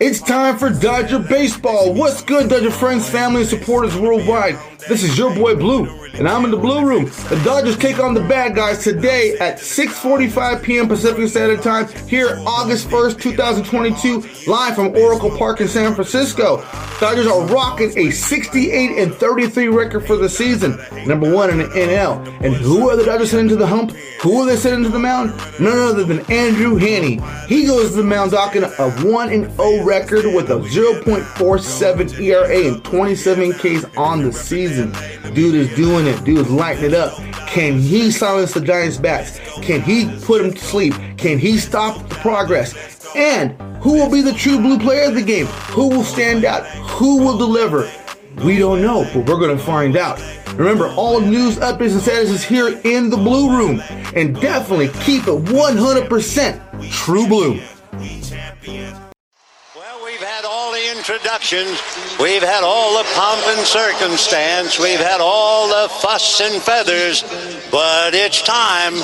It's time for Dodger Baseball. What's good, Dodger friends, family, and supporters worldwide? This is your boy Blue, and I'm in the Blue Room. The Dodgers take on the bad guys today at 6:45 p.m. Pacific Standard Time here, August 1st, 2022, live from Oracle Park in San Francisco. Dodgers are rocking a 68 and 33 record for the season, number one in the NL. And who are the Dodgers sending to the hump? Who are they sending to the mound? None other than Andrew Heaney. He goes to the mound docking a 1 and 0 record with a 0.47 ERA and 27 Ks on the season. Dude is doing it. Dude is lighting it up. Can he silence the Giants' bats? Can he put them to sleep? Can he stop the progress? And who will be the true blue player of the game? Who will stand out? Who will deliver? We don't know, but we're going to find out. Remember, all news, updates, and status is here in the Blue Room. And definitely keep it 100% true blue. Introductions. We've had all the pomp and circumstance. We've had all the fuss and feathers. But it's time.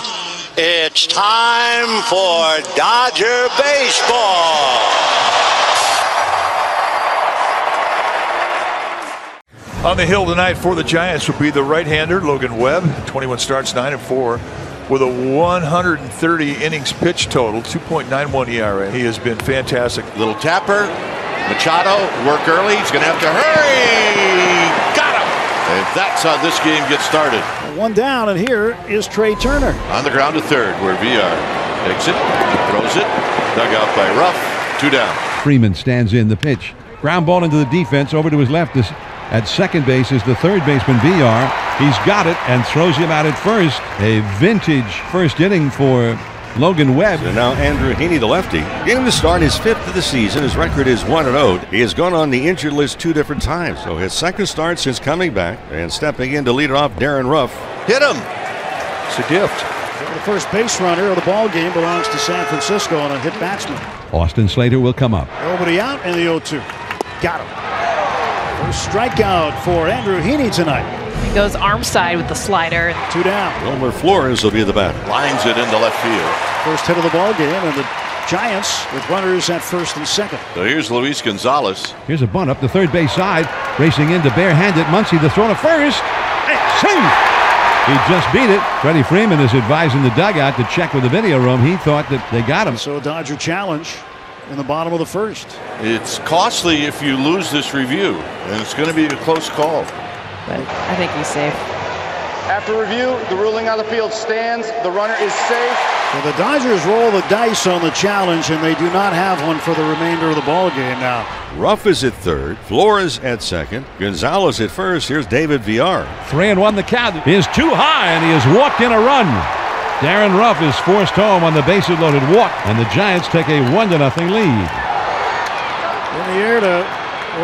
It's time for Dodger Baseball. On the hill tonight for the Giants will be the right-hander Logan Webb, 21 starts, 9 and 4, with a 130 innings pitch total, 2.91 ERA. He has been fantastic. Little tapper, Machado work early. He's going to have to hurry. Got him. And that's how this game gets started. One down, and here is Trey Turner. On the ground to third, where Villar takes it, throws it, dug out by Ruf, two down. Freeman stands in the pitch. Ground ball into the defense over to his left. This at second base is the third baseman Villar. He's got it and throws him out at first. A vintage first inning for Logan Webb. And now Andrew Heaney, the lefty, getting to start his fifth of the season. His record is 1 0. He has gone on the injured list two different times. So his second start since coming back and stepping in to lead off Darin Ruf. Hit him. It's a gift. The first base runner of the ball game belongs to San Francisco on a hit batsman. Austin Slater will come up. Nobody out in the 0 2. Got him. First strikeout for Andrew Heaney tonight. He goes arm side with the slider. Two down. Wilmer Flores will be the batter. Lines it into left field. First hit of the ball game, and the Giants with runners at first and second. So here's Luis Gonzalez. Here's a bunt up the third base side. Racing into barehanded. Muncy the throw to first. Safe! He just beat it. Freddie Freeman is advising the dugout to check with the video room. He thought that they got him. So a Dodger challenge in the bottom of the first. It's costly if you lose this review, and it's going to be a close call. But I think he's safe. After review, the ruling on the field stands. The runner is safe. So the Dodgers roll the dice on the challenge, and they do not have one for the remainder of the ball game now. Ruf is at third, Flores at second, Gonzalez at first. Here's David Villar. Three and one the count is too high, and he has walked in a run. Darin Ruf is forced home on the bases loaded walk, and the Giants take a one to nothing lead. In the air to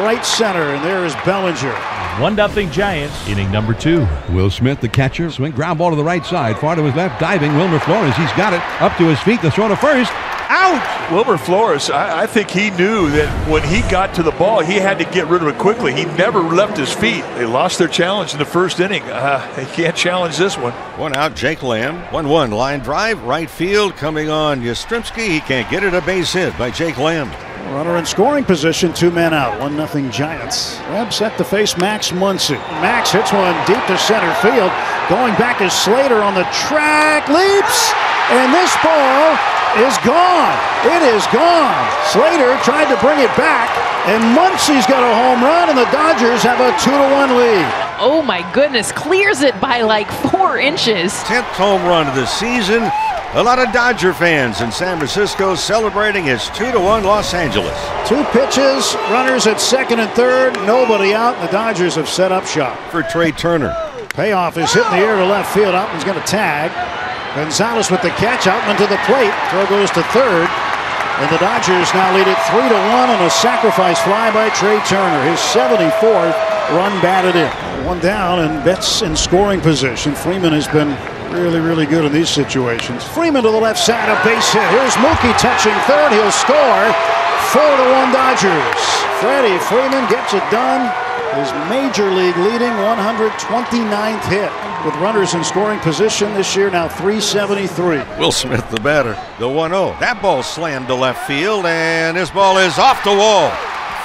right center, and there is Bellinger. 1 0 Giants, inning number two. Will Smith, the catcher, swing ground ball to the right side, far to his left, diving. Wilmer Flores, he's got it up to his feet. The throw to first. Out! Wilmer Flores, I, I, think he knew that when he got to the ball, he had to get rid of it quickly. He never left his feet. They lost their challenge in the first inning. Uh, they can't challenge this one. One out, Jake Lamb. 1 1 line drive, right field coming on Yastrzemski. He can't get it. A base hit by Jake Lamb. Runner in scoring position, two men out, one nothing Giants. Webb set to face Max Muncy. Max hits one deep to center field. Going back is Slater on the track, leaps, and this ball is gone. It is gone. Slater tried to bring it back, and Muncy's got a home run, and the Dodgers have a two to one lead. Oh my goodness, clears it by like four inches. 10th home run of the season. A lot of Dodger fans in San Francisco celebrating his 2 to 1 Los Angeles. Two pitches, runners at second and third, nobody out. The Dodgers have set up shop. For Trey Turner. Payoff is hit in the air to left field. Outman's going to tag. Gonzalez with the catch. Outman to the plate. Throw goes to third. And the Dodgers now lead it 3 to 1 on a sacrifice fly by Trey Turner. His 74th run batted in. One down and Betts in scoring position. Freeman has been really, really good in these situations. Freeman to the left side, a base hit. Here's Mookie touching third. He'll score. Four to one Dodgers. Freddie Freeman gets it done his major league leading 129th hit. With runners in scoring position this year, now 373. Will Smith, the batter, the 1 0. That ball slammed to left field, and this ball is off the wall.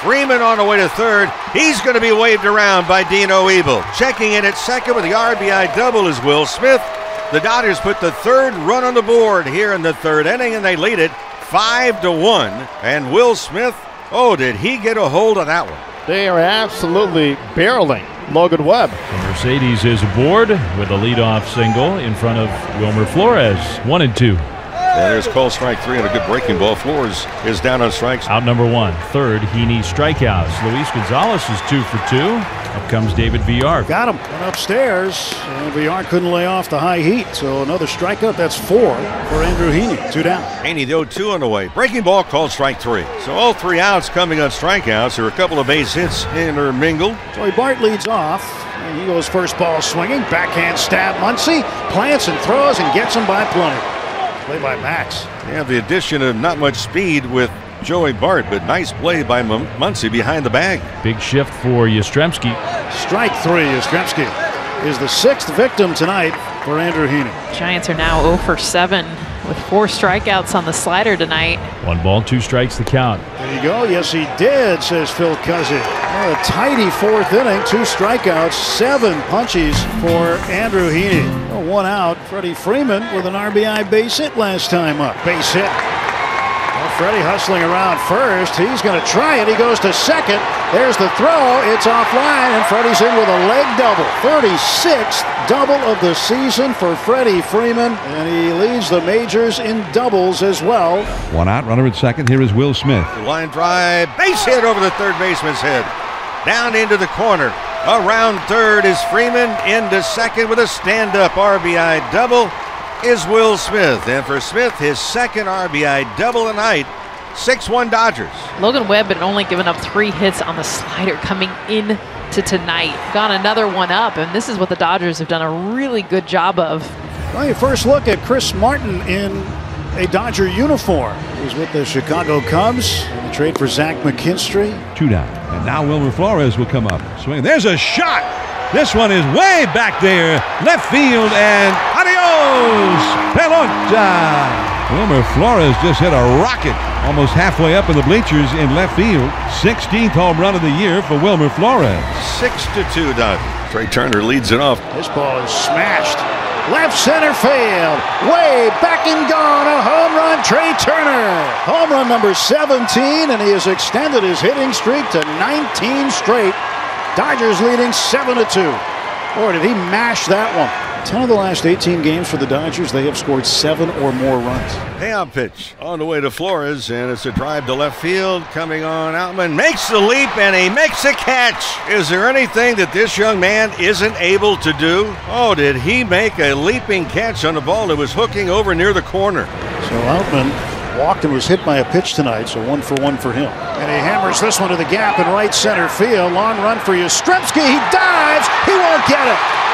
Freeman on the way to third. He's going to be waved around by Dino Ebel. Checking in at second with the RBI double is Will Smith. The Dodgers put the third run on the board here in the third inning, and they lead it five to one. And Will Smith, oh, did he get a hold of that one? They are absolutely barreling Logan Webb. The Mercedes is aboard with a leadoff single in front of Wilmer Flores. One and two. And there's call strike three on a good breaking ball. Flores is down on strikes. Out number one. Third, Heaney strikeouts. Luis Gonzalez is two for two. Up comes David Villar. Got him. Went upstairs, and Villar couldn't lay off the high heat. So another strikeout. That's four for Andrew Heaney. Two down. Heaney, the 0-2 on the way. Breaking ball called strike three. So all three outs coming on strikeouts. There are a couple of base hits intermingled. Joey Bart leads off. And he goes first ball swinging. Backhand stab. Muncy plants and throws and gets him by plenty. Play by Max. Yeah, the addition of not much speed with Joey Bart, but nice play by M- Muncy behind the bag. Big shift for Yastrzemski. Strike three. Yastrzemski is the sixth victim tonight for Andrew Heaney. Giants are now 0 for 7 with four strikeouts on the slider tonight. One ball, two strikes the count. There you go. Yes, he did, says Phil Cuzzi. Oh, a tidy fourth inning, two strikeouts, seven punches for Andrew Heaney. One out. Freddie Freeman with an RBI base hit last time up. Base hit. Well, Freddie hustling around first. He's going to try it. He goes to second. There's the throw. It's offline, and Freddie's in with a leg double. 36th double of the season for Freddie Freeman, and he leads the majors in doubles as well. One out, runner at second. Here is Will Smith. Line drive, base hit over the third baseman's head. Down into the corner. Around third is Freeman. Into second with a stand up RBI double is Will Smith. And for Smith, his second RBI double tonight. 6 1 Dodgers. Logan Webb had only given up three hits on the slider coming in to tonight. Got another one up, and this is what the Dodgers have done a really good job of. Well, your first look at Chris Martin in a Dodger uniform. He's with the Chicago Cubs in the trade for Zach McKinstry. Two down. And now Wilmer Flores will come up. Swing. There's a shot. This one is way back there. Left field and adios. Pelota. Wilmer Flores just hit a rocket almost halfway up in the bleachers in left field. 16th home run of the year for Wilmer Flores. 6 to 2 Dodgers. Trey Turner leads it off. This ball is smashed. Left center field. Way back and gone. Trey Turner. Home run number 17, and he has extended his hitting streak to 19 straight. Dodgers leading 7 to 2. Boy, did he mash that one. 10 of the last 18 games for the Dodgers, they have scored seven or more runs. Payout pitch on the way to Flores, and it's a drive to left field. Coming on, Outman makes the leap and he makes a catch. Is there anything that this young man isn't able to do? Oh, did he make a leaping catch on a ball that was hooking over near the corner? So Outman walked and was hit by a pitch tonight, so one for one for him. And he hammers this one to the gap in right center field. Long run for Yastrzemski. He dives. He won't get it.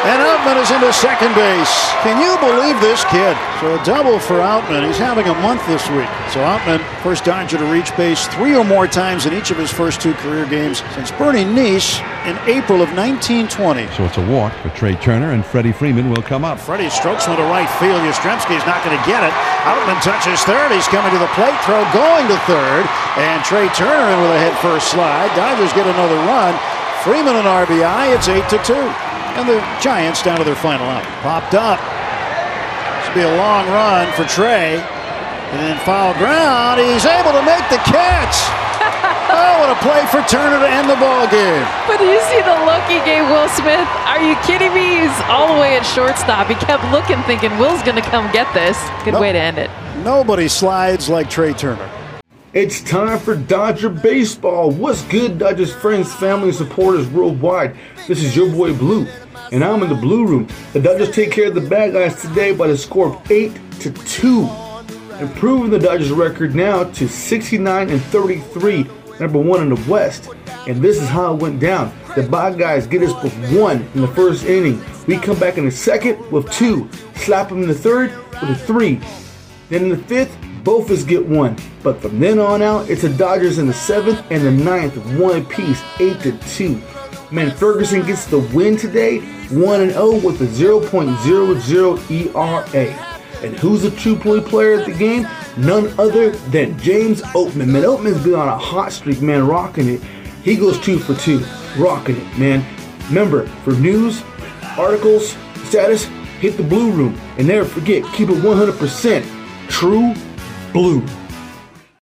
And Outman is into second base. Can you believe this kid? So a double for Outman. He's having a month this week. So Outman, first Dodger to reach base three or more times in each of his first two career games since Bernie Neis in April of 1920. So it's a walk for Trey Turner, and Freddie Freeman will come up. Freddie strokes one to right field. Yastrzemski is not going to get it. Outman touches third. He's coming to the plate. Throw going to third. And Trey Turner in with a head first slide. Dodgers get another run. Freeman an RBI. It's 8 to 2. And the Giants down to their final out. Popped up. This will be a long run for Trey. And then foul ground. He's able to make the catch. oh, what a play for Turner to end the ball game. But do you see the look he gave Will Smith? Are you kidding me? He's all the way at shortstop. He kept looking, thinking Will's going to come get this. Good Nope. way to end it. Nobody slides like Trey Turner. It's time for Dodger Baseball. What's good, Dodgers friends, family, and supporters worldwide? This is your boy Blue, and I'm in the Blue Room. The Dodgers take care of the bad guys today by the score of 8 to 2, improving the Dodgers record now to 69 and 33, number one in the West. And this is how it went down. The bad guys get us with one in the first inning. We come back in the second with two, slap them in the third with a three. Then in the fifth, Both get one. But from then on out, it's the Dodgers in the seventh and the ninth, one apiece, eight to two. Man, Ferguson gets the win today, 1 and 0 with a 0.00 ERA. And who's the true point player at the game? None other than James Oatman. Man, Oatman's been on a hot streak, man, rocking it. He goes two for two, rocking it, man. Remember, for news, articles, status, hit the blue room. And never forget, keep it 100% true blue.